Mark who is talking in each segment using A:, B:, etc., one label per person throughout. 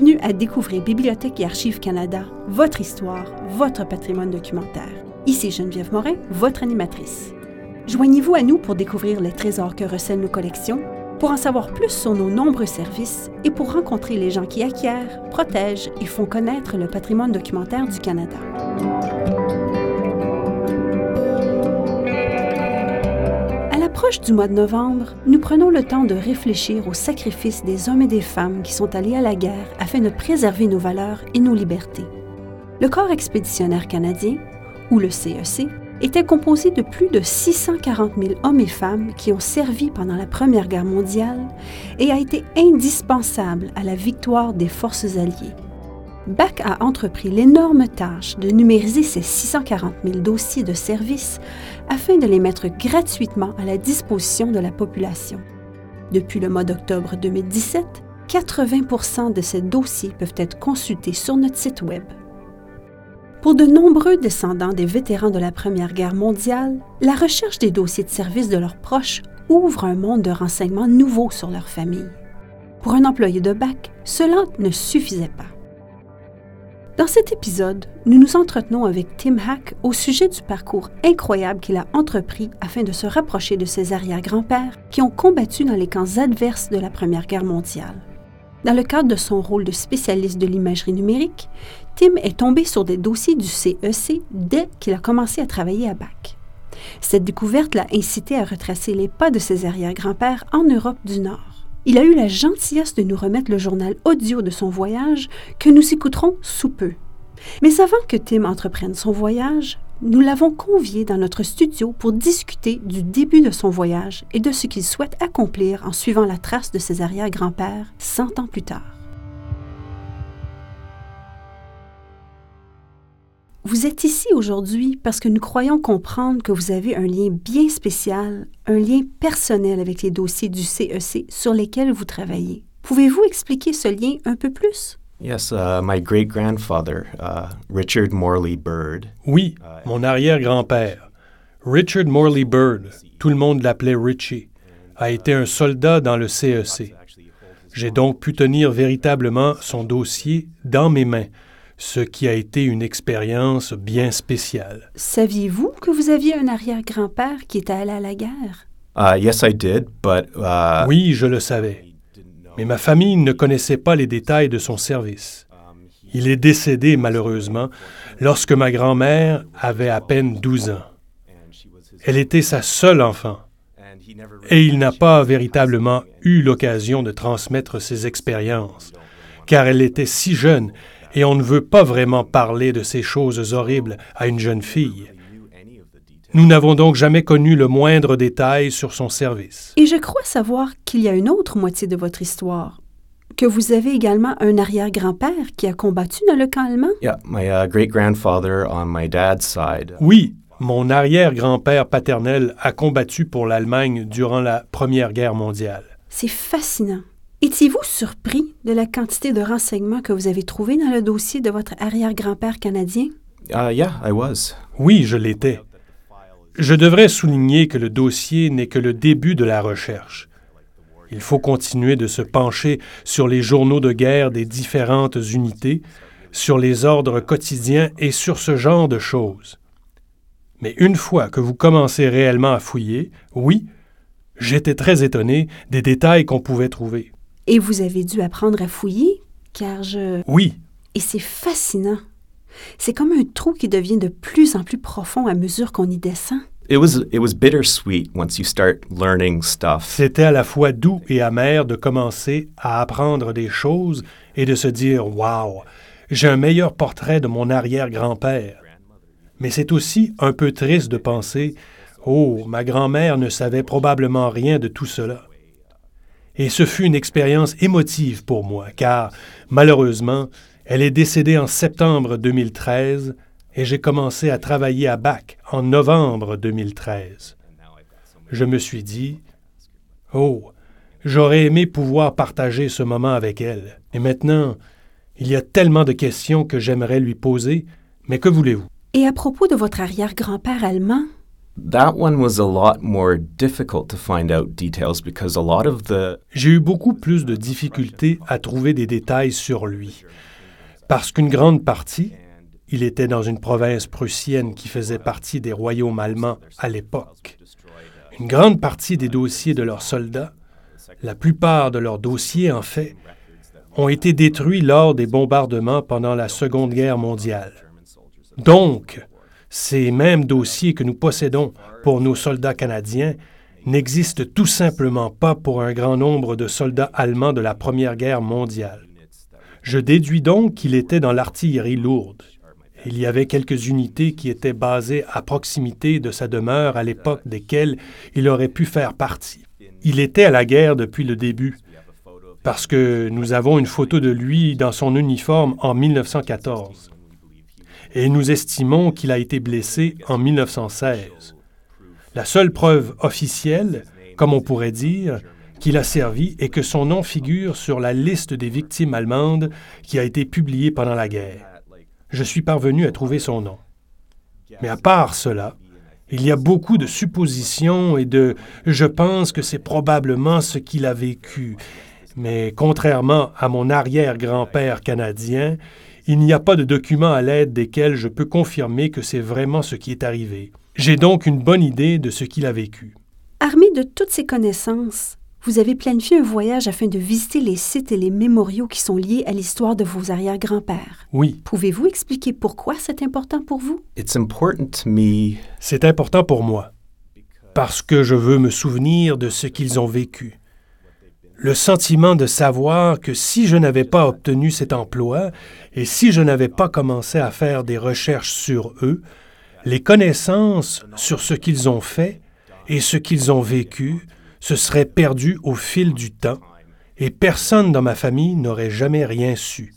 A: Bienvenue à Découvrir Bibliothèque et Archives Canada, votre histoire, votre patrimoine documentaire. Ici Geneviève Morin, votre animatrice. Joignez-vous à nous pour découvrir les trésors que recèlent nos collections, pour en savoir plus sur nos nombreux services et pour rencontrer les gens qui acquièrent, protègent et font connaître le patrimoine documentaire du Canada. L'approche du mois de novembre, nous prenons le temps de réfléchir aux sacrifices des hommes et des femmes qui sont allés à la guerre afin de préserver nos valeurs et nos libertés. Le Corps expéditionnaire canadien, ou le CEC, était composé de plus de 640 000 hommes et femmes qui ont servi pendant la Première Guerre mondiale et a été indispensable à la victoire des forces alliées. BAC a entrepris l'énorme tâche de numériser ces 640 000 dossiers de service afin de les mettre gratuitement à la disposition de la population. Depuis le mois d'octobre 2017, 80% de ces dossiers peuvent être consultés sur notre site Web. Pour de nombreux descendants des vétérans de la Première Guerre mondiale, la recherche des dossiers de service de leurs proches ouvre un monde de renseignements nouveaux sur leur famille. Pour un employé de BAC, cela ne suffisait pas. Dans cet épisode, nous nous entretenons avec Tim Hack au sujet du parcours incroyable qu'il a entrepris afin de se rapprocher de ses arrière-grands-pères qui ont combattu dans les camps adverses de la Première Guerre mondiale. Dans le cadre de son rôle de spécialiste de l'imagerie numérique, Tim est tombé sur des dossiers du CEC dès qu'il a commencé à travailler à BAC. Cette découverte l'a incité à retracer les pas de ses arrière-grands-pères en Europe du Nord. Il a eu la gentillesse de nous remettre le journal audio de son voyage que nous écouterons sous peu. Mais avant que Tim entreprenne son voyage, nous l'avons convié dans notre studio pour discuter du début de son voyage et de ce qu'il souhaite accomplir en suivant la trace de ses arrière-grands-pères cent ans plus tard. Vous êtes ici aujourd'hui parce que nous croyons comprendre que vous avez un lien bien spécial, un lien personnel avec les dossiers du CEC sur lesquels vous travaillez. Pouvez-vous expliquer ce lien un peu plus?
B: Yes, uh, my great grandfather, uh, Richard Morley Bird.
C: Oui, mon arrière-grand-père, Richard Morley Bird, tout le monde l'appelait Richie, a été un soldat dans le CEC. J'ai donc pu tenir véritablement son dossier dans mes mains ce qui a été une expérience bien spéciale.
A: Saviez-vous que vous aviez un arrière-grand-père qui était allé à la guerre?
B: Uh, yes, I did, but, uh,
C: Oui, je le savais. Mais ma famille ne connaissait pas les détails de son service. Il est décédé, malheureusement, lorsque ma grand-mère avait à peine 12 ans. Elle était sa seule enfant. Et il n'a pas véritablement eu l'occasion de transmettre ses expériences, car elle était si jeune et on ne veut pas vraiment parler de ces choses horribles à une jeune fille. Nous n'avons donc jamais connu le moindre détail sur son service.
A: Et je crois savoir qu'il y a une autre moitié de votre histoire, que vous avez également un arrière-grand-père qui a combattu dans le camp allemand.
B: yeah, my uh, great grandfather on my dad's side.
C: Oui, mon arrière-grand-père paternel a combattu pour l'Allemagne durant la Première Guerre mondiale.
A: C'est fascinant. Étiez-vous surpris de la quantité de renseignements que vous avez trouvés dans le dossier de votre arrière-grand-père canadien?
B: Uh, yeah, I was.
C: Oui, je l'étais. Je devrais souligner que le dossier n'est que le début de la recherche. Il faut continuer de se pencher sur les journaux de guerre des différentes unités, sur les ordres quotidiens et sur ce genre de choses. Mais une fois que vous commencez réellement à fouiller, oui, j'étais très étonné des détails qu'on pouvait trouver.
A: Et vous avez dû apprendre à fouiller, car je...
C: Oui,
A: Et c'est fascinant. C'est comme un trou qui devient de plus en plus profond à mesure qu'on y descend.
B: It was it was bittersweet once you start learning stuff.
C: C'était à la fois doux et amer de commencer à apprendre des choses et de se dire Waouh, j'ai un meilleur portrait de mon arrière-grand-père. Mais c'est aussi un peu triste de penser Oh, ma grand-mère ne savait probablement rien de tout cela. Et ce fut une expérience émotive pour moi, car, malheureusement, elle est décédée en septembre 2013 et j'ai commencé à travailler à BAC en novembre 2013. Je me suis dit, Oh, j'aurais aimé pouvoir partager ce moment avec elle. Et maintenant, il y a tellement de questions que j'aimerais lui poser, mais que voulez-vous?
A: Et à propos de votre arrière-grand-père allemand,
B: That one was a lot more difficult to find out details because a lot of the
C: J'ai eu beaucoup plus de difficultés à trouver des détails sur lui, parce qu'une grande partie, il était dans une province prussienne qui faisait partie des royaumes allemands à l'époque. Une grande partie des dossiers de leurs soldats, la plupart de leurs dossiers en fait, ont été détruits lors des bombardements pendant la Seconde Guerre mondiale. Donc, ces mêmes dossiers que nous possédons pour nos soldats canadiens n'existent tout simplement pas pour un grand nombre de soldats allemands de la Première Guerre mondiale. Je déduis donc qu'il était dans l'artillerie lourde. Il y avait quelques unités qui étaient basées à proximité de sa demeure à l'époque desquelles il aurait pu faire partie. Il était à la guerre depuis le début, parce que nous avons une photo de lui dans son uniforme en 1914. Et nous estimons qu'il a été blessé en 1916. La seule preuve officielle, comme on pourrait dire, qu'il a servi est que son nom figure sur la liste des victimes allemandes qui a été publiée pendant la guerre. Je suis parvenu à trouver son nom. Mais à part cela, il y a beaucoup de suppositions et de je pense que c'est probablement ce qu'il a vécu. Mais contrairement à mon arrière-grand-père canadien, il n'y a pas de documents à l'aide desquels je peux confirmer que c'est vraiment ce qui est arrivé. J'ai donc une bonne idée de ce qu'il a vécu.
A: Armé de toutes ces connaissances, vous avez planifié un voyage afin de visiter les sites et les mémoriaux qui sont liés à l'histoire de vos arrière-grands-pères.
C: Oui,
A: Pouvez-vous expliquer pourquoi c'est important pour vous?
B: it's important to me
C: c'est important pour moi, parce que je veux me souvenir de ce qu'ils ont vécu. Le sentiment de savoir que si je n'avais pas obtenu cet emploi et si je n'avais pas commencé à faire des recherches sur eux, les connaissances sur ce qu'ils ont fait et ce qu'ils ont vécu se seraient perdues au fil du temps et personne dans ma famille n'aurait jamais rien su.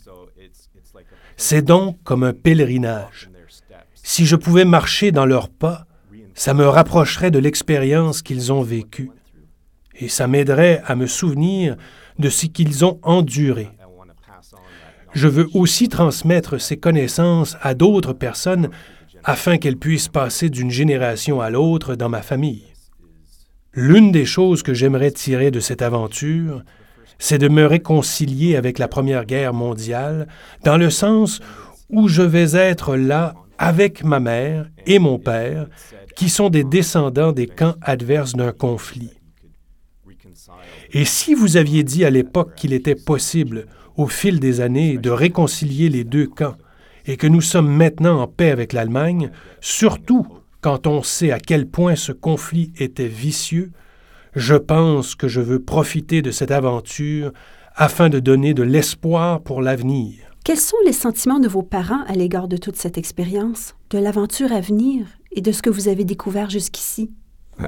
C: C'est donc comme un pèlerinage. Si je pouvais marcher dans leurs pas, ça me rapprocherait de l'expérience qu'ils ont vécue et ça m'aiderait à me souvenir de ce qu'ils ont enduré. Je veux aussi transmettre ces connaissances à d'autres personnes afin qu'elles puissent passer d'une génération à l'autre dans ma famille. L'une des choses que j'aimerais tirer de cette aventure, c'est de me réconcilier avec la Première Guerre mondiale, dans le sens où je vais être là avec ma mère et mon père, qui sont des descendants des camps adverses d'un conflit. Et si vous aviez dit à l'époque qu'il était possible, au fil des années, de réconcilier les deux camps, et que nous sommes maintenant en paix avec l'Allemagne, surtout quand on sait à quel point ce conflit était vicieux, je pense que je veux profiter de cette aventure afin de donner de l'espoir pour l'avenir.
A: Quels sont les sentiments de vos parents à l'égard de toute cette expérience, de l'aventure à venir et de ce que vous avez découvert jusqu'ici?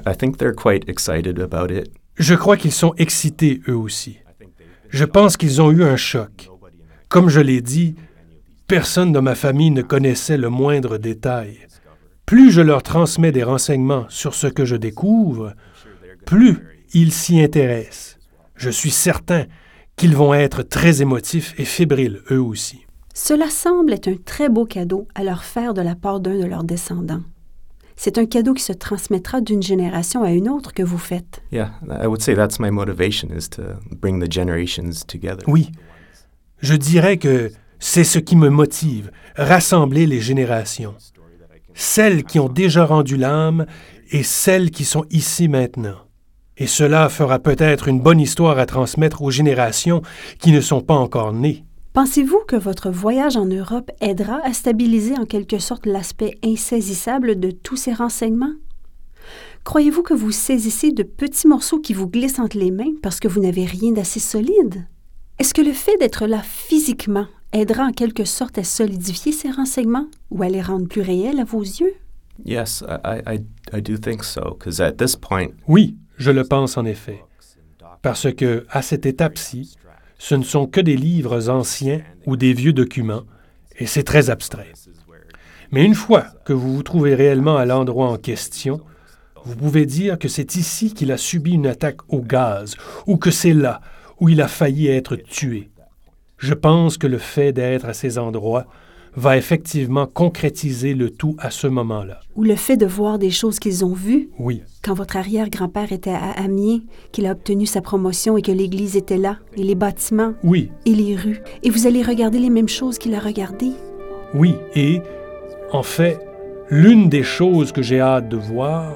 B: I think they're quite excited about it.
C: Je crois qu'ils sont excités eux aussi. Je pense qu'ils ont eu un choc. Comme je l'ai dit, personne dans ma famille ne connaissait le moindre détail. Plus je leur transmets des renseignements sur ce que je découvre, plus ils s'y intéressent. Je suis certain qu'ils vont être très émotifs et fébriles eux aussi.
A: Cela semble être un très beau cadeau à leur faire de la part d'un de leurs descendants. C'est un cadeau qui se transmettra d'une génération à une autre que vous faites.
B: Yeah, I would say that's my motivation is to bring the generations together.
C: Oui, je dirais que c'est ce qui me motive, rassembler les générations, celles qui ont déjà rendu l'âme et celles qui sont ici maintenant. Et cela fera peut-être une bonne histoire à transmettre aux générations qui ne sont pas encore nées.
A: Pensez-vous que votre voyage en Europe aidera à stabiliser en quelque sorte l'aspect insaisissable de tous ces renseignements? Croyez-vous que vous saisissez de petits morceaux qui vous glissent entre les mains parce que vous n'avez rien d'assez solide? Est-ce que le fait d'être là physiquement aidera en quelque sorte à solidifier ces renseignements ou à les rendre plus réels à vos yeux?
B: Yes, I, I, I do think so, because at this point,
C: Oui, je le pense en effet, parce que à cette étape-ci, ce ne sont que des livres anciens ou des vieux documents, et c'est très abstrait. Mais une fois que vous vous trouvez réellement à l'endroit en question, vous pouvez dire que c'est ici qu'il a subi une attaque au gaz, ou que c'est là où il a failli être tué. Je pense que le fait d'être à ces endroits va effectivement concrétiser le tout à ce moment-là.
A: Ou le fait de voir des choses qu'ils ont vues
C: Oui,
A: quand votre arrière-grand-père était à Amiens, qu'il a obtenu sa promotion et que l'église était là, et les bâtiments,
C: oui,
A: et les rues, et vous allez regarder les mêmes choses qu'il a regardées.
C: oui. Et en fait, l'une des choses que j'ai hâte de voir,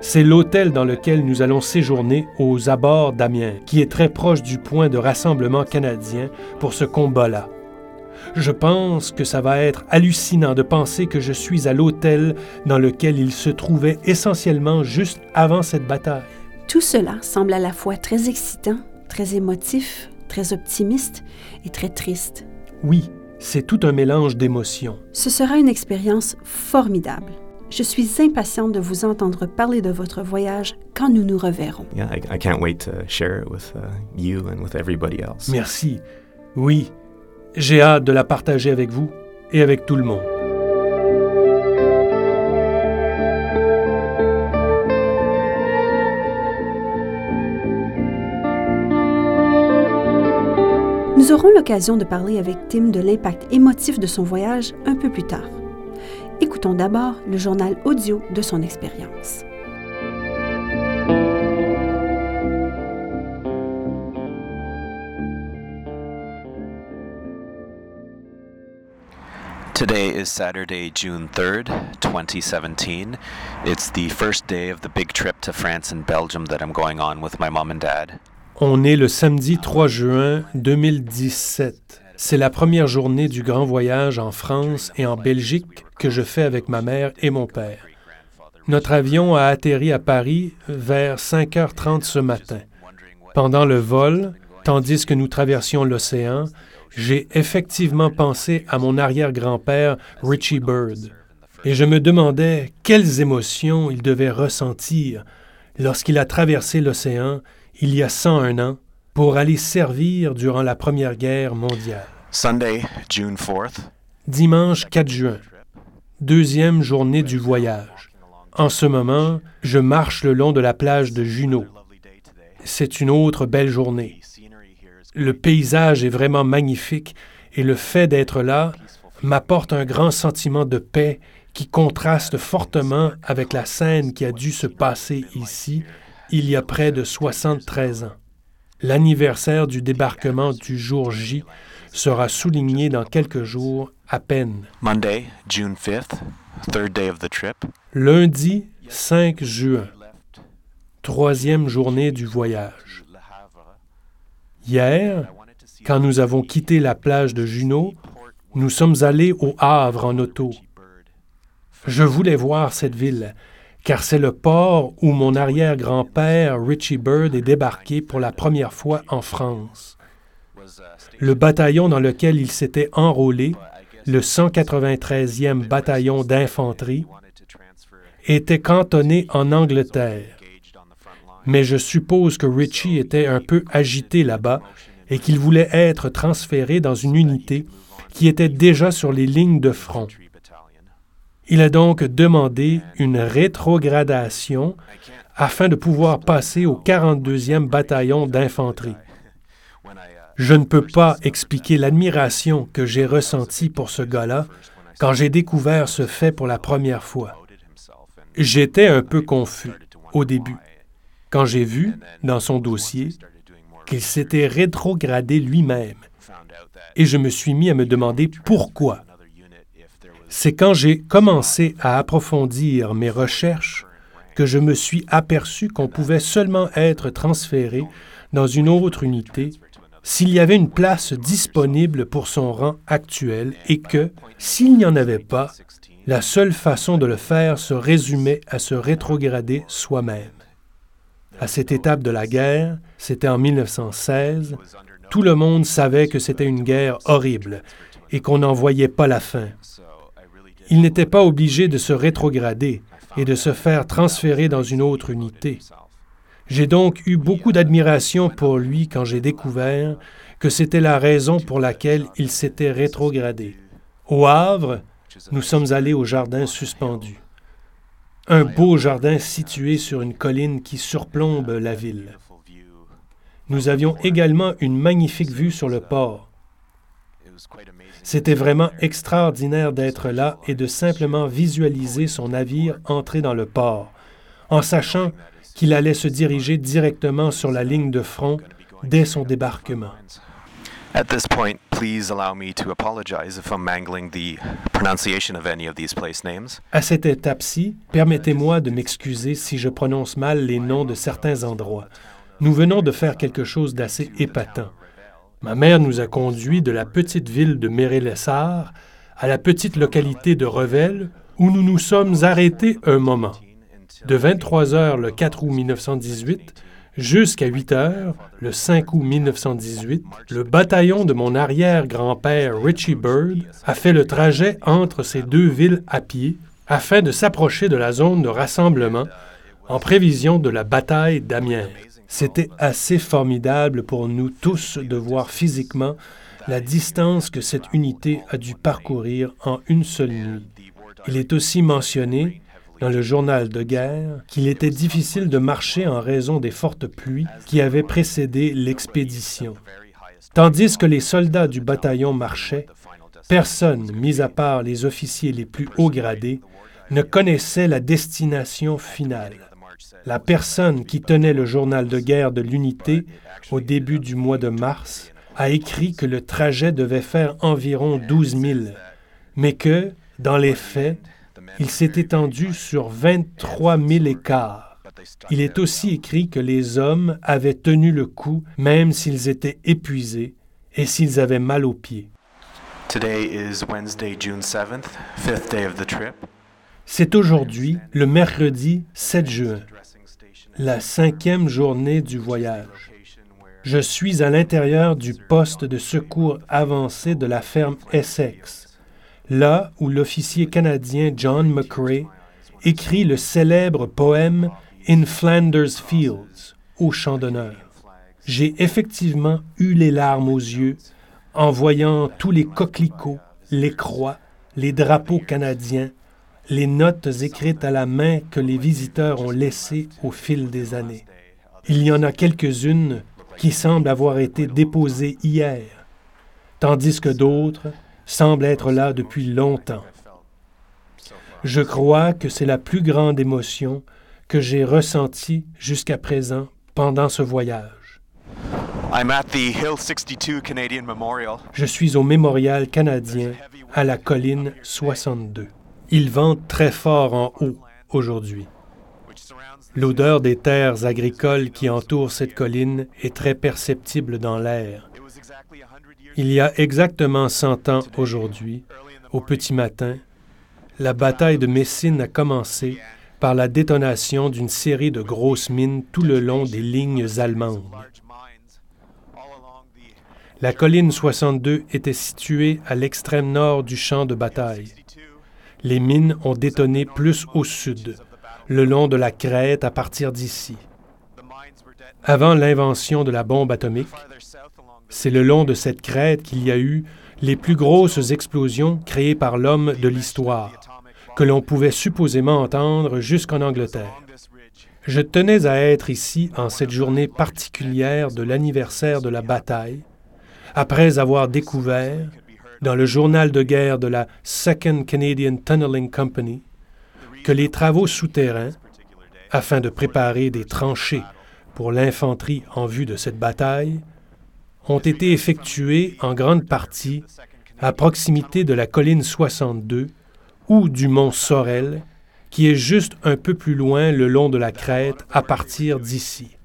C: c'est l'hôtel dans lequel nous allons séjourner aux abords d'Amiens, qui est très proche du point de rassemblement canadien pour ce combat-là. Je pense que ça va être hallucinant de penser que je suis à l'hôtel dans lequel il se trouvait essentiellement juste avant cette bataille.
A: Tout cela semble à la fois très excitant, très émotif, très optimiste et très triste.
C: Oui, c'est tout un mélange d'émotions.
A: Ce sera une expérience formidable. Je suis impatiente de vous entendre parler de votre voyage quand nous nous reverrons.
B: Yeah, I, I can't wait to share it with you and with everybody else.
C: Merci. Oui, j'ai hâte de la partager avec vous et avec tout le monde.
A: Nous aurons l'occasion de parler avec Tim de l'impact émotif de son voyage un peu plus tard. Écoutons d'abord le journal audio de son expérience.
D: Today is Saturday, June 3rd, 2017. It's the first day of the big trip to France and Belgium that I'm going on with my mom and dad.
C: On est le samedi 3 juin 2017. C'est la première journée du grand voyage en France et en Belgique que je fais avec ma mère et mon père. Notre avion a atterri à Paris vers 5h30 ce matin. Pendant le vol, tandis que nous traversions l'océan, j'ai effectivement pensé à mon arrière-grand-père Richie Bird. Et je me demandais quelles émotions il devait ressentir lorsqu'il a traversé l'océan il y a 101 ans pour aller servir durant la Première Guerre mondiale.
D: Sunday, June 4th.
C: Dimanche 4 juin, deuxième journée du voyage. En ce moment, je marche le long de la plage de Juneau. C'est une autre belle journée. Le paysage est vraiment magnifique et le fait d'être là m'apporte un grand sentiment de paix qui contraste fortement avec la scène qui a dû se passer ici il y a près de 73 ans. L'anniversaire du débarquement du jour J sera souligné dans quelques jours à peine.
D: Monday, June 5th, third day of the trip.
C: Lundi 5 juin, troisième journée du voyage. Hier, quand nous avons quitté la plage de Juneau, nous sommes allés au Havre en auto. Je voulais voir cette ville, car c'est le port où mon arrière-grand-père Richie Bird est débarqué pour la première fois en France. Le bataillon dans lequel il s'était enrôlé, le 193e bataillon d'infanterie, était cantonné en Angleterre. Mais je suppose que Richie était un peu agité là-bas et qu'il voulait être transféré dans une unité qui était déjà sur les lignes de front. Il a donc demandé une rétrogradation afin de pouvoir passer au 42e bataillon d'infanterie. Je ne peux pas expliquer l'admiration que j'ai ressentie pour ce gars-là quand j'ai découvert ce fait pour la première fois. J'étais un peu confus au début, quand j'ai vu, dans son dossier, qu'il s'était rétrogradé lui-même, et je me suis mis à me demander pourquoi. C'est quand j'ai commencé à approfondir mes recherches que je me suis aperçu qu'on pouvait seulement être transféré dans une autre unité s'il y avait une place disponible pour son rang actuel et que, s'il n'y en avait pas, la seule façon de le faire se résumait à se rétrograder soi-même. À cette étape de la guerre, c'était en 1916, tout le monde savait que c'était une guerre horrible et qu'on n'en voyait pas la fin. Il n'était pas obligé de se rétrograder et de se faire transférer dans une autre unité. J'ai donc eu beaucoup d'admiration pour lui quand j'ai découvert que c'était la raison pour laquelle il s'était rétrogradé. Au Havre, nous sommes allés au jardin suspendu. Un beau jardin situé sur une colline qui surplombe la ville. Nous avions également une magnifique vue sur le port. C'était vraiment extraordinaire d'être là et de simplement visualiser son navire entrer dans le port, en sachant qu'il allait se diriger directement sur la ligne de front dès son débarquement.
D: At this point, please allow me to apologize if I'm mangling the pronunciation of any of these place names.
C: À cette étape-ci, permettez-moi de m'excuser si je prononce mal les noms de certains endroits. Nous venons de faire quelque chose d'assez épatant. Ma mère nous a conduits de la petite ville de Mérélessard à la petite localité de Revel, où nous nous sommes arrêtés un moment. De 23 heures le 4 août 1918 Jusqu'à 8 heures, le 5 août 1918, le bataillon de mon arrière-grand-père Richie Bird a fait le trajet entre ces deux villes à pied afin de s'approcher de la zone de rassemblement en prévision de la bataille d'Amiens. C'était assez formidable pour nous tous de voir physiquement la distance que cette unité a dû parcourir en une seule nuit. Il est aussi mentionné dans le journal de guerre qu'il était difficile de marcher en raison des fortes pluies qui avaient précédé l'expédition. Tandis que les soldats du bataillon marchaient, personne, mis à part les officiers les plus haut gradés, ne connaissait la destination finale. La personne qui tenait le journal de guerre de l'unité au début du mois de mars a écrit que le trajet devait faire environ 12 000, mais que, dans les faits, il s'est étendu sur 23 000 écarts. Il est aussi écrit que les hommes avaient tenu le coup même s'ils étaient épuisés et s'ils avaient mal aux pieds. C'est aujourd'hui, le mercredi 7 juin, la cinquième journée du voyage. Je suis à l'intérieur du poste de secours avancé de la ferme Essex là où l'officier canadien John McCrae écrit le célèbre poème In Flanders Fields, au champ d'honneur. J'ai effectivement eu les larmes aux yeux en voyant tous les coquelicots, les croix, les drapeaux canadiens, les notes écrites à la main que les visiteurs ont laissées au fil des années. Il y en a quelques-unes qui semblent avoir été déposées hier, tandis que d'autres semble être là depuis longtemps. Je crois que c'est la plus grande émotion que j'ai ressentie jusqu'à présent pendant ce voyage. Je suis au mémorial canadien à la colline 62. Il vente très fort en haut aujourd'hui. L'odeur des terres agricoles qui entourent cette colline est très perceptible dans l'air. Il y a exactement 100 ans aujourd'hui, au petit matin, la bataille de Messine a commencé par la détonation d'une série de grosses mines tout le long des lignes allemandes. La colline 62 était située à l'extrême nord du champ de bataille. Les mines ont détonné plus au sud, le long de la crête à partir d'ici. Avant l'invention de la bombe atomique, c'est le long de cette crête qu'il y a eu les plus grosses explosions créées par l'homme de l'histoire, que l'on pouvait supposément entendre jusqu'en Angleterre. Je tenais à être ici en cette journée particulière de l'anniversaire de la bataille, après avoir découvert, dans le journal de guerre de la Second Canadian Tunneling Company, que les travaux souterrains, afin de préparer des tranchées pour l'infanterie en vue de cette bataille, ont été effectués en grande partie à proximité de la colline 62 ou du mont Sorel, qui est juste un peu plus loin le long de la crête à partir d'ici.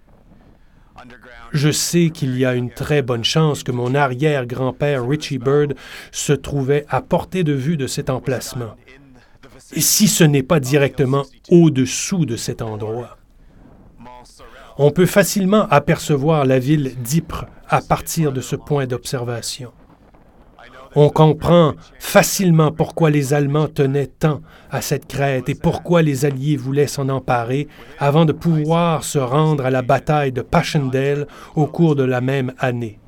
C: Je sais qu'il y a une très bonne chance que mon arrière-grand-père Richie Bird se trouvait à portée de vue de cet emplacement. Si ce n'est pas directement au-dessous de cet endroit? On peut facilement apercevoir la ville d'Ypres à partir de ce point d'observation. On comprend facilement pourquoi les Allemands tenaient tant à cette crête et pourquoi les Alliés voulaient s'en emparer avant de pouvoir se rendre à la bataille de Passchendaele au cours de la même année.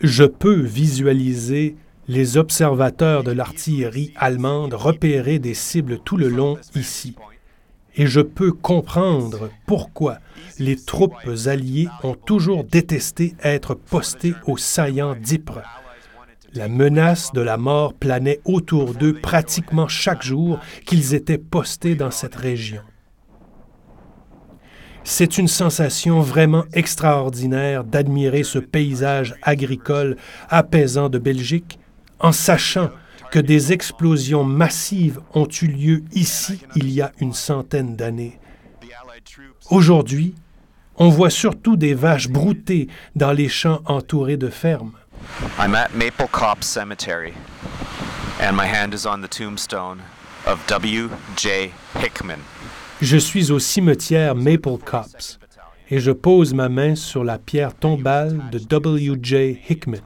C: Je peux visualiser les observateurs de l'artillerie allemande repérer des cibles tout le long ici. Et je peux comprendre pourquoi les troupes alliées ont toujours détesté être postées au saillant d'Ypres. La menace de la mort planait autour d'eux pratiquement chaque jour qu'ils étaient postés dans cette région. C'est une sensation vraiment extraordinaire d'admirer ce paysage agricole apaisant de Belgique en sachant que des explosions massives ont eu lieu ici il y a une centaine d'années. Aujourd'hui, on voit surtout des vaches broutées dans les champs entourés de fermes.
D: I'm at Maple Cemetery, and my hand is on the tombstone of W.J. Hickman.
C: Je suis au cimetière Maple Copse et je pose ma main sur la pierre tombale de W.J. Hickman.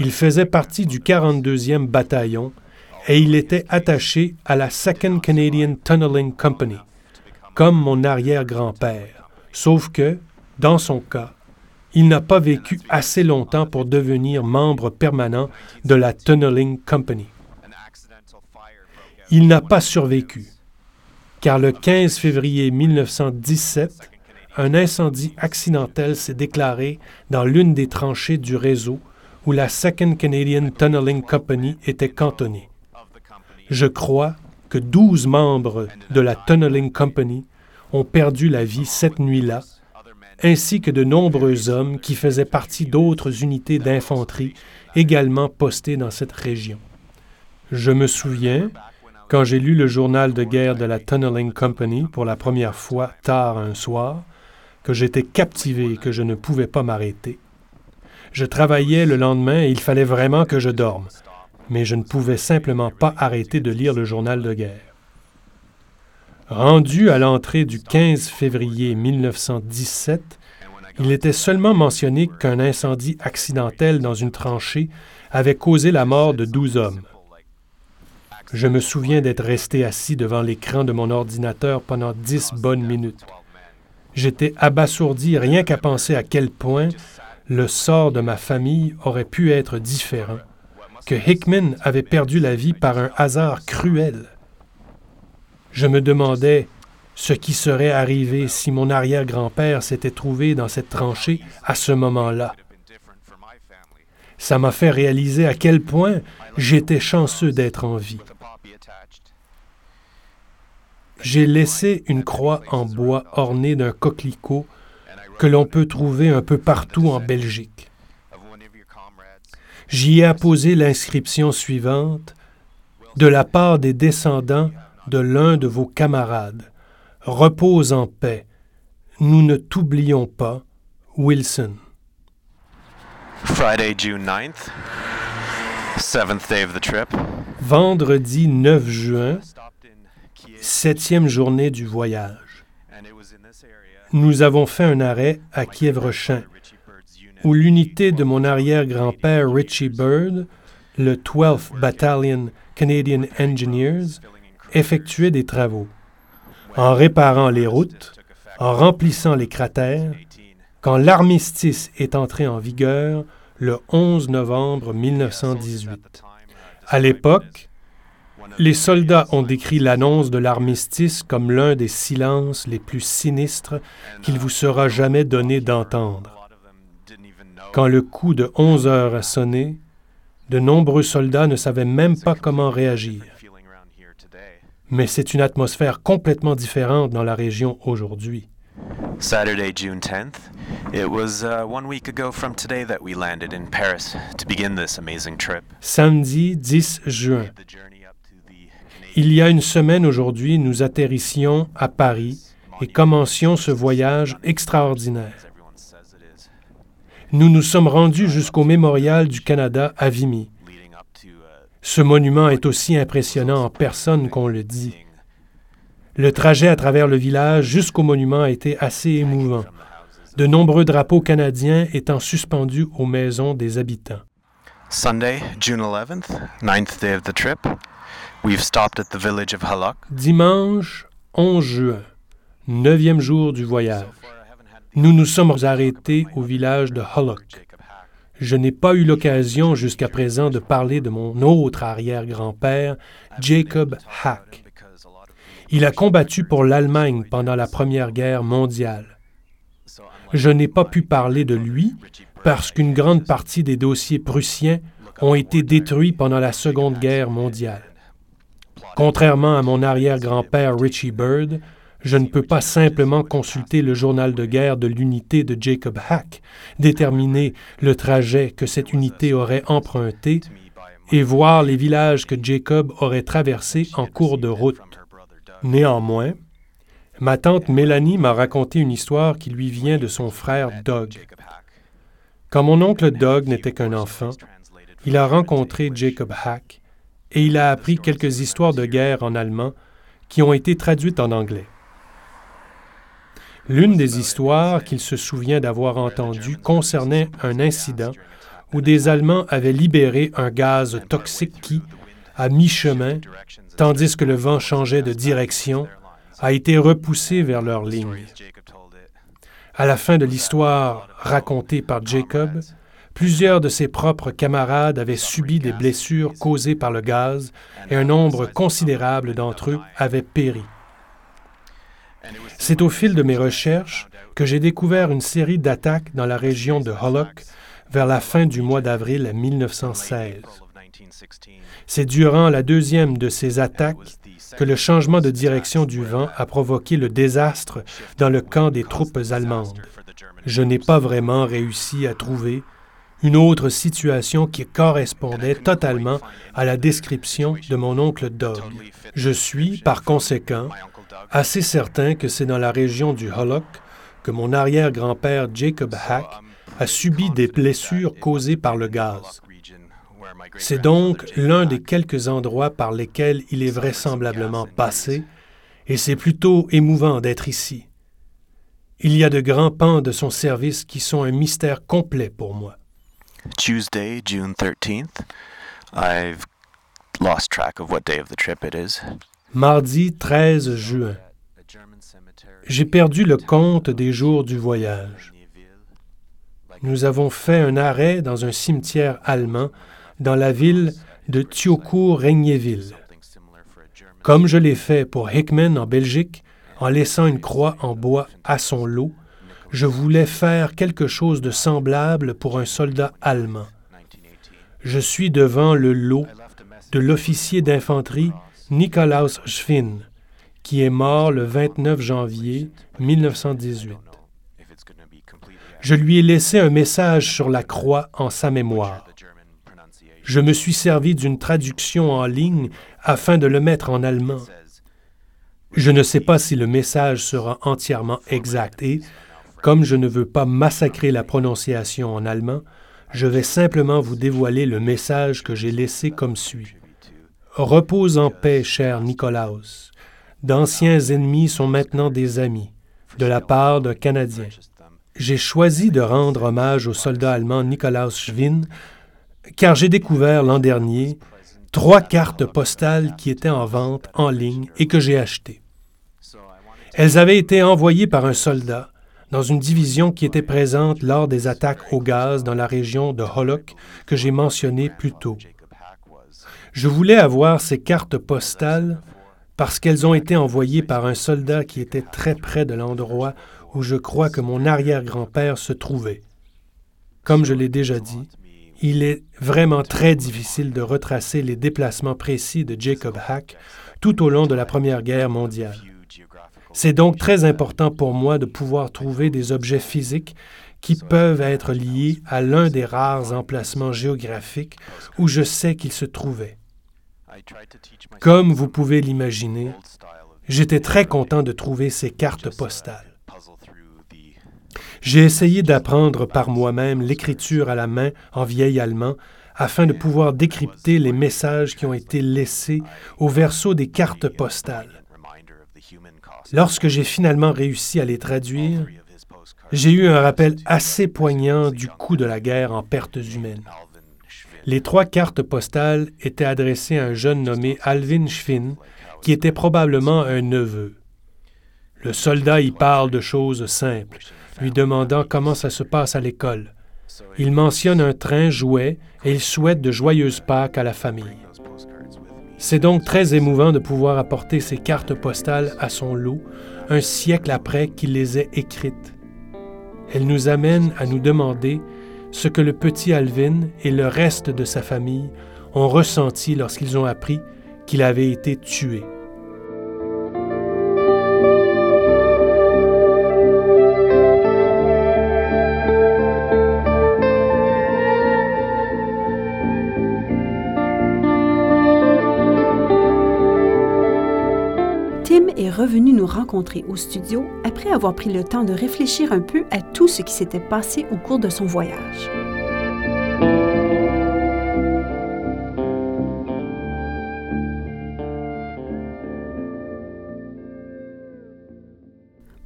C: Il faisait partie du 42e bataillon et il était attaché à la Second Canadian Tunneling Company, comme mon arrière-grand-père, sauf que, dans son cas, il n'a pas vécu assez longtemps pour devenir membre permanent de la Tunneling Company. Il n'a pas survécu, car le 15 février 1917, un incendie accidentel s'est déclaré dans l'une des tranchées du réseau où la Second Canadian Tunneling Company était cantonnée. Je crois que 12 membres de la Tunneling Company ont perdu la vie cette nuit-là, ainsi que de nombreux hommes qui faisaient partie d'autres unités d'infanterie également postées dans cette région. Je me souviens, quand j'ai lu le journal de guerre de la Tunneling Company pour la première fois tard un soir, que j'étais captivé et que je ne pouvais pas m'arrêter. Je travaillais le lendemain et il fallait vraiment que je dorme, mais je ne pouvais simplement pas arrêter de lire le journal de guerre. Rendu à l'entrée du 15 février 1917, il était seulement mentionné qu'un incendie accidentel dans une tranchée avait causé la mort de douze hommes. Je me souviens d'être resté assis devant l'écran de mon ordinateur pendant dix bonnes minutes. J'étais abasourdi rien qu'à penser à quel point le sort de ma famille aurait pu être différent, que Hickman avait perdu la vie par un hasard cruel. Je me demandais ce qui serait arrivé si mon arrière-grand-père s'était trouvé dans cette tranchée à ce moment-là. Ça m'a fait réaliser à quel point j'étais chanceux d'être en vie. J'ai laissé une croix en bois ornée d'un coquelicot que l'on peut trouver un peu partout en Belgique. J'y ai apposé l'inscription suivante De la part des descendants de l'un de vos camarades. Repose en paix. Nous ne t'oublions pas. Wilson.
D: Friday, June 9th, seventh day of the trip.
C: Vendredi 9 juin, septième journée du voyage nous avons fait un arrêt à Kiev-Rochin, où l'unité de mon arrière-grand-père Richie Bird, le 12th Battalion Canadian Engineers, effectuait des travaux. En réparant les routes, en remplissant les cratères, quand l'armistice est entré en vigueur le 11 novembre 1918. À l'époque, les soldats ont décrit l'annonce de l'armistice comme l'un des silences les plus sinistres qu'il vous sera jamais donné d'entendre. Quand le coup de 11 heures a sonné, de nombreux soldats ne savaient même pas comment réagir. Mais c'est une atmosphère complètement différente dans la région aujourd'hui.
D: Saturday, June 10th. It was uh, one week ago from today that we landed in Paris to begin this amazing trip.
C: Samedi 10 juin. Il y a une semaine aujourd'hui, nous atterrissions à Paris et commencions ce voyage extraordinaire. Nous nous sommes rendus jusqu'au mémorial du Canada à Vimy. Ce monument est aussi impressionnant en personne qu'on le dit. Le trajet à travers le village jusqu'au monument a été assez émouvant, de nombreux drapeaux canadiens étant suspendus aux maisons des habitants.
D: Sunday, June 11th, ninth day of the trip. We've stopped at the village of Halak.
C: Dimanche 11 juin, neuvième jour du voyage. Nous nous sommes arrêtés au village de Hallock. Je n'ai pas eu l'occasion jusqu'à présent de parler de mon autre arrière-grand-père, Jacob Hack. Il a combattu pour l'Allemagne pendant la Première Guerre mondiale. Je n'ai pas pu parler de lui parce qu'une grande partie des dossiers prussiens ont été détruits pendant la Seconde Guerre mondiale. Contrairement à mon arrière-grand-père Richie Byrd, je ne peux pas simplement consulter le journal de guerre de l'unité de Jacob Hack, déterminer le trajet que cette unité aurait emprunté et voir les villages que Jacob aurait traversés en cours de route. Néanmoins, ma tante Mélanie m'a raconté une histoire qui lui vient de son frère Doug. Quand mon oncle Doug n'était qu'un enfant, il a rencontré Jacob Hack et il a appris quelques histoires de guerre en allemand qui ont été traduites en anglais. L'une des histoires qu'il se souvient d'avoir entendues concernait un incident où des Allemands avaient libéré un gaz toxique qui, à mi-chemin, tandis que le vent changeait de direction, a été repoussé vers leur ligne. À la fin de l'histoire racontée par Jacob, plusieurs de ses propres camarades avaient subi des blessures causées par le gaz et un nombre considérable d'entre eux avaient péri. C'est au fil de mes recherches que j'ai découvert une série d'attaques dans la région de Hollock vers la fin du mois d'avril 1916. C'est durant la deuxième de ces attaques que le changement de direction du vent a provoqué le désastre dans le camp des troupes allemandes. Je n'ai pas vraiment réussi à trouver une autre situation qui correspondait totalement à la description de mon oncle Doug. Je suis, par conséquent, assez certain que c'est dans la région du Hollock que mon arrière-grand-père Jacob Hack a subi des blessures causées par le gaz. C'est donc l'un des quelques endroits par lesquels il est vraisemblablement passé, et c'est plutôt émouvant d'être ici. Il y a de grands pans de son service qui sont un mystère complet pour moi.
D: Tuesday, June 13th. I've lost track of what day of the trip it is.
C: Mardi 13 juin. J'ai perdu le compte des jours du voyage. Nous avons fait un arrêt dans un cimetière allemand dans la ville de Thiocourt-Regnéville. Comme je l'ai fait pour Hickman en Belgique, en laissant une croix en bois à son lot, je voulais faire quelque chose de semblable pour un soldat allemand. Je suis devant le lot de l'officier d'infanterie Nikolaus Schwinn, qui est mort le 29 janvier 1918. Je lui ai laissé un message sur la croix en sa mémoire. Je me suis servi d'une traduction en ligne afin de le mettre en allemand. Je ne sais pas si le message sera entièrement exact et, comme je ne veux pas massacrer la prononciation en allemand, je vais simplement vous dévoiler le message que j'ai laissé comme suit. Repose en paix, cher Nicolaus. D'anciens ennemis sont maintenant des amis, de la part d'un Canadien. J'ai choisi de rendre hommage au soldat allemand Nikolaus Schwinn car j'ai découvert l'an dernier trois cartes postales qui étaient en vente en ligne et que j'ai achetées. Elles avaient été envoyées par un soldat dans une division qui était présente lors des attaques au gaz dans la région de Hollock que j'ai mentionné plus tôt. Je voulais avoir ces cartes postales parce qu'elles ont été envoyées par un soldat qui était très près de l'endroit où je crois que mon arrière-grand-père se trouvait. Comme je l'ai déjà dit, il est vraiment très difficile de retracer les déplacements précis de Jacob Hack tout au long de la Première Guerre mondiale. C'est donc très important pour moi de pouvoir trouver des objets physiques qui peuvent être liés à l'un des rares emplacements géographiques où je sais qu'il se trouvait. Comme vous pouvez l'imaginer, j'étais très content de trouver ces cartes postales. J'ai essayé d'apprendre par moi-même l'écriture à la main en vieil allemand afin de pouvoir décrypter les messages qui ont été laissés au verso des cartes postales. Lorsque j'ai finalement réussi à les traduire, j'ai eu un rappel assez poignant du coût de la guerre en pertes humaines. Les trois cartes postales étaient adressées à un jeune nommé Alvin Schwinn, qui était probablement un neveu. Le soldat y parle de choses simples, lui demandant comment ça se passe à l'école. Il mentionne un train jouet et il souhaite de joyeuses Pâques à la famille. C'est donc très émouvant de pouvoir apporter ces cartes postales à son lot un siècle après qu'il les ait écrites. Elles nous amènent à nous demander ce que le petit Alvin et le reste de sa famille ont ressenti lorsqu'ils ont appris qu'il avait été tué.
A: Rencontrer au studio après avoir pris le temps de réfléchir un peu à tout ce qui s'était passé au cours de son voyage.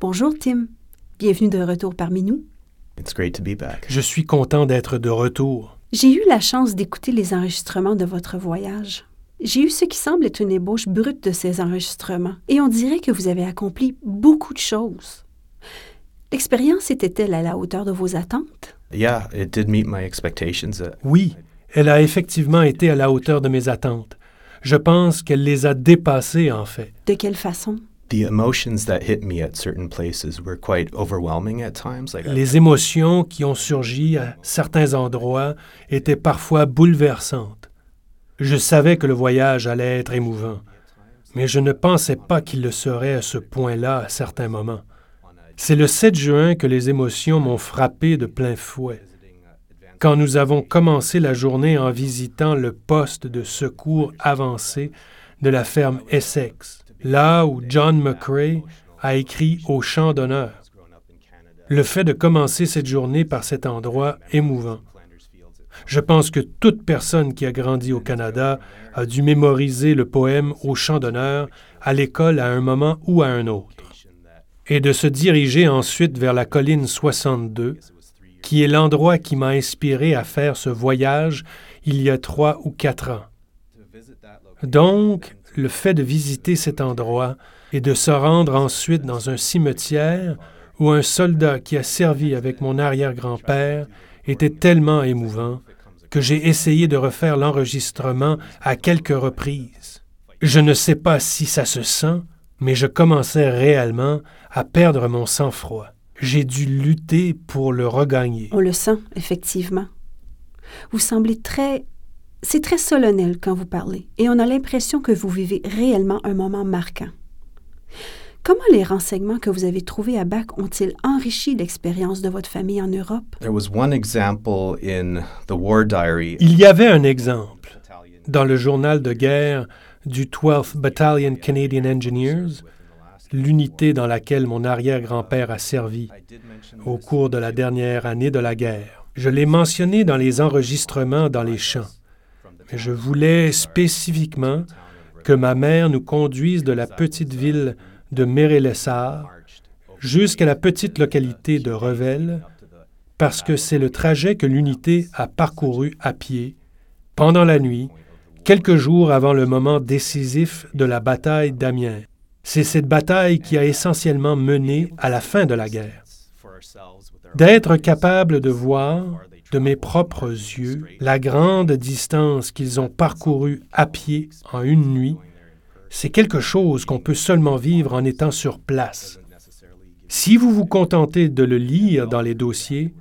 A: Bonjour Tim, bienvenue de retour parmi nous.
B: It's great to be back.
C: Je suis content d'être de retour.
A: J'ai eu la chance d'écouter les enregistrements de votre voyage. J'ai eu ce qui semble être une ébauche brute de ces enregistrements, et on dirait que vous avez accompli beaucoup de choses. L'expérience était-elle à la hauteur de vos attentes?
B: Yeah, it did meet my expectations. Uh,
C: Oui, elle a effectivement été à la hauteur de mes attentes. Je pense qu'elle les a dépassées, en fait.
A: De quelle façon?
B: the emotions that hit me at certain places were quite overwhelming at times. Like I-
C: Les émotions qui ont surgi à certains endroits étaient parfois bouleversantes. Je savais que le voyage allait être émouvant, mais je ne pensais pas qu'il le serait à ce point-là à certains moments. C'est le 7 juin que les émotions m'ont frappé de plein fouet. Quand nous avons commencé la journée en visitant le poste de secours avancé de la ferme Essex, là où John McCrae a écrit au champ d'honneur. Le fait de commencer cette journée par cet endroit émouvant. Je pense que toute personne qui a grandi au Canada a dû mémoriser le poème au champ d'honneur à l'école à un moment ou à un autre. Et de se diriger ensuite vers la colline 62, qui est l'endroit qui m'a inspiré à faire ce voyage il y a trois ou quatre ans. Donc, le fait de visiter cet endroit et de se rendre ensuite dans un cimetière où un soldat qui a servi avec mon arrière-grand-père était tellement émouvant que j'ai essayé de refaire l'enregistrement à quelques reprises. Je ne sais pas si ça se sent, mais je commençais réellement à perdre mon sang-froid. J'ai dû lutter pour le regagner.
A: On le sent, effectivement. Vous semblez très... C'est très solennel quand vous parlez, et on a l'impression que vous vivez réellement un moment marquant. Comment les renseignements que vous avez trouvés à Bac ont-ils enrichi l'expérience de votre famille en Europe?
B: There was one example in the war diary.
C: Il y avait un exemple dans le journal de guerre du 12th Battalion Canadian Engineers, l'unité dans laquelle mon arrière-grand-père a servi au cours de la dernière année de la guerre. Je l'ai mentionné dans les enregistrements dans les champs. Mais je voulais spécifiquement que ma mère nous conduise de la petite ville de Mérélessard jusqu'à la petite localité de Revel, parce que c'est le trajet que l'unité a parcouru à pied pendant la nuit, quelques jours avant le moment décisif de la bataille d'Amiens. C'est cette bataille qui a essentiellement mené à la fin de la guerre. D'être capable de voir de mes propres yeux la grande distance qu'ils ont parcourue à pied en une nuit, c'est quelque chose qu'on peut seulement vivre en étant sur place. Si vous vous contentez de le lire dans les dossiers,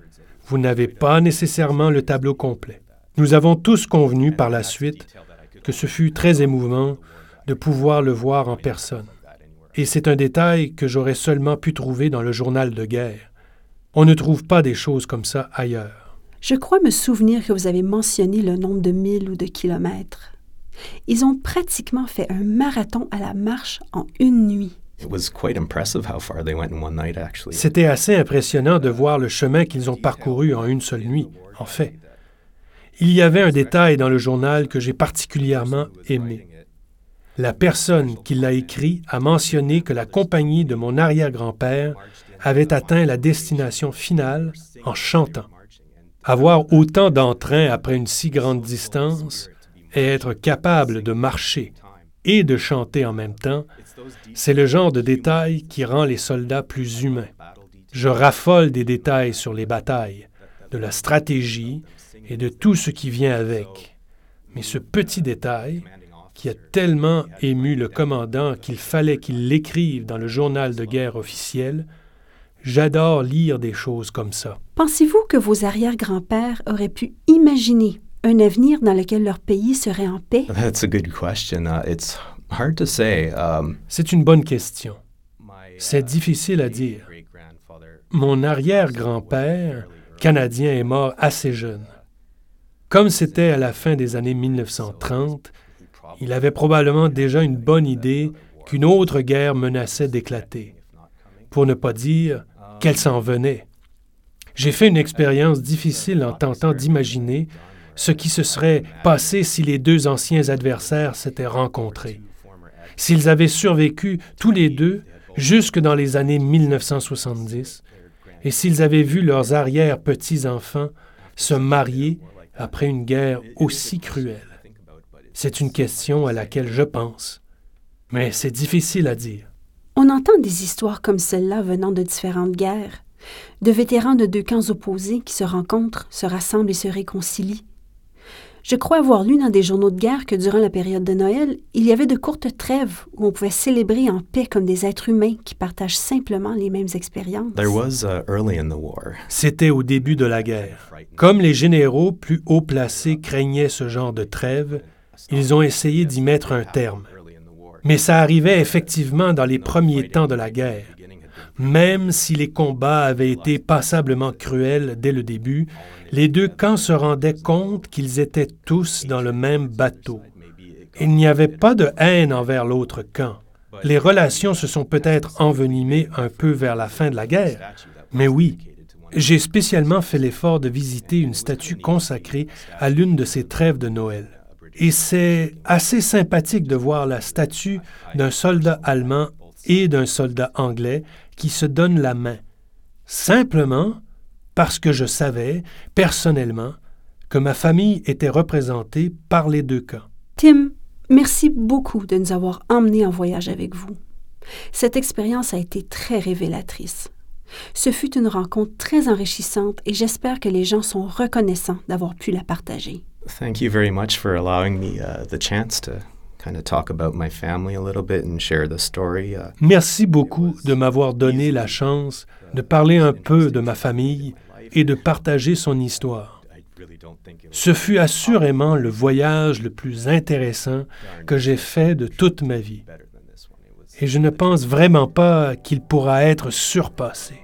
C: vous n'avez pas nécessairement le tableau complet. Nous avons tous convenu par la suite que ce fut très émouvant de pouvoir le voir en personne. Et c'est un détail que j'aurais seulement pu trouver dans le journal de guerre. On ne trouve pas des choses comme ça ailleurs.
A: Je crois me souvenir que vous avez mentionné le nombre de milles ou de kilomètres. Ils ont pratiquement fait un marathon à la marche en une nuit.
B: It was quite impressive how far they went in one night, actually.
C: C'était assez impressionnant de voir le chemin qu'ils ont parcouru en une seule nuit, en fait. Il y avait un détail dans le journal que j'ai particulièrement aimé. La personne qui l'a écrit a mentionné que la compagnie de mon arrière-grand-père avait atteint la destination finale en chantant. Avoir autant d'entrain après une si grande distance et être capable de marcher et de chanter en même temps, c'est le genre de détail qui rend les soldats plus humains. Je raffole des détails sur les batailles, de la stratégie et de tout ce qui vient avec. Mais ce petit détail, qui a tellement ému le commandant qu'il fallait qu'il l'écrive dans le journal de guerre officiel, J'adore lire des choses comme ça.
A: Pensez-vous que vos arrière-grands-pères auraient pu imaginer un avenir dans lequel leur pays serait en paix?
B: That's a good question. Uh, it's hard to say. Um,
C: C'est une bonne question.
B: my,
C: C'est
B: uh,
C: difficile à dire. Mon arrière-grand-père canadien est mort assez jeune. Comme c'était à la fin des années 1930, il avait probablement déjà une bonne idée qu'une autre guerre menaçait d'éclater, pour ne pas dire qu'elle s'en venait. J'ai fait une expérience difficile en tentant d'imaginer ce qui se serait passé si les deux anciens adversaires s'étaient rencontrés, s'ils avaient survécu tous les deux jusque dans les années 1970, et s'ils avaient vu leurs arrière-petits-enfants se marier après une guerre aussi cruelle. C'est une question à laquelle je pense, mais c'est difficile à dire.
A: On entend des histoires comme celle-là venant de différentes guerres, de vétérans de deux camps opposés qui se rencontrent, se rassemblent et se réconcilient. Je crois avoir lu dans des journaux de guerre que durant la période de Noël, il y avait de courtes trêves où on pouvait célébrer en paix comme des êtres humains qui partagent simplement les mêmes expériences.
B: There was uh, early in the war.
C: C'était au début de la guerre. Comme les généraux plus haut placés craignaient ce genre de trêve, ils ont essayé d'y mettre un terme. Mais ça arrivait effectivement dans les premiers temps de la guerre. Même si les combats avaient été passablement cruels dès le début, les deux camps se rendaient compte qu'ils étaient tous dans le même bateau. Il n'y avait pas de haine envers l'autre camp. Les relations se sont peut-être envenimées un peu vers la fin de la guerre, mais oui, j'ai spécialement fait l'effort de visiter une statue consacrée à l'une de ces trêves de Noël. Et c'est assez sympathique de voir la statue d'un soldat allemand et d'un soldat anglais qui se donnent la main, simplement parce que je savais, personnellement, que ma famille était représentée par les deux camps.
A: Tim, merci beaucoup de nous avoir emmenés en voyage avec vous. Cette expérience a été très révélatrice. Ce fut une rencontre très enrichissante et j'espère que les gens sont reconnaissants d'avoir pu la partager.
B: Thank you very much for allowing me uh, the chance to kind of talk about my family a little bit and share the story.
C: Merci beaucoup de m'avoir donné la chance de parler un peu de ma famille et de partager son histoire. Ce fut assurément le voyage le plus intéressant que j'ai fait de toute ma vie. Et je ne pense vraiment pas qu'il pourra être surpassé.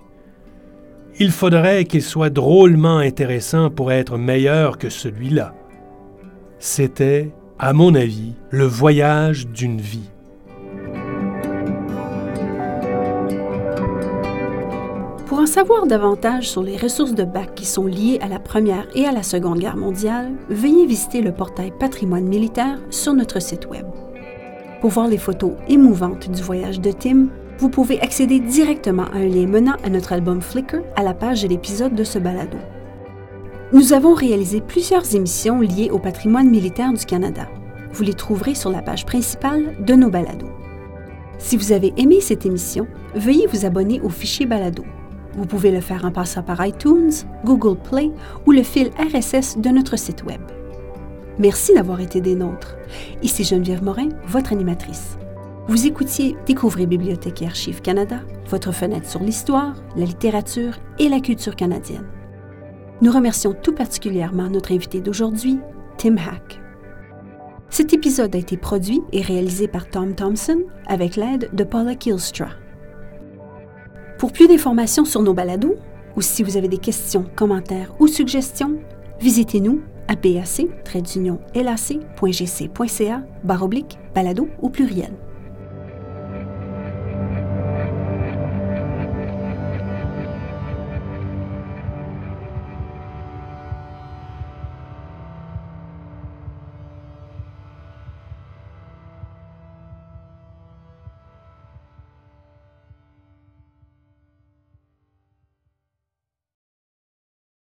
C: Il faudrait qu'il soit drôlement intéressant pour être meilleur que celui-là. C'était, à mon avis, le voyage d'une vie.
A: Pour en savoir davantage sur les ressources de bac qui sont liées à la Première et à la Seconde Guerre mondiale, veuillez visiter le portail Patrimoine militaire sur notre site Web. Pour voir les photos émouvantes du voyage de Tim, vous pouvez accéder directement à un lien menant à notre album Flickr à la page de l'épisode de ce balado. Nous avons réalisé plusieurs émissions liées au patrimoine militaire du Canada. Vous les trouverez sur la page principale de nos balados. Si vous avez aimé cette émission, veuillez vous abonner au fichier balado. Vous pouvez le faire en passant par iTunes, Google Play ou le fil RSS de notre site Web. Merci d'avoir été des nôtres. Ici Geneviève Morin, votre animatrice. Vous écoutiez Découvrez Bibliothèque et Archives Canada, votre fenêtre sur l'histoire, la littérature et la culture canadienne. Nous remercions tout particulièrement notre invité d'aujourd'hui, Tim Hack. Cet épisode a été produit et réalisé par Tom Thompson avec l'aide de Paula Kilstra. Pour plus d'informations sur nos balados, ou si vous avez des questions, commentaires ou suggestions, visitez-nous à bac-lac.gc.ca balado au pluriel.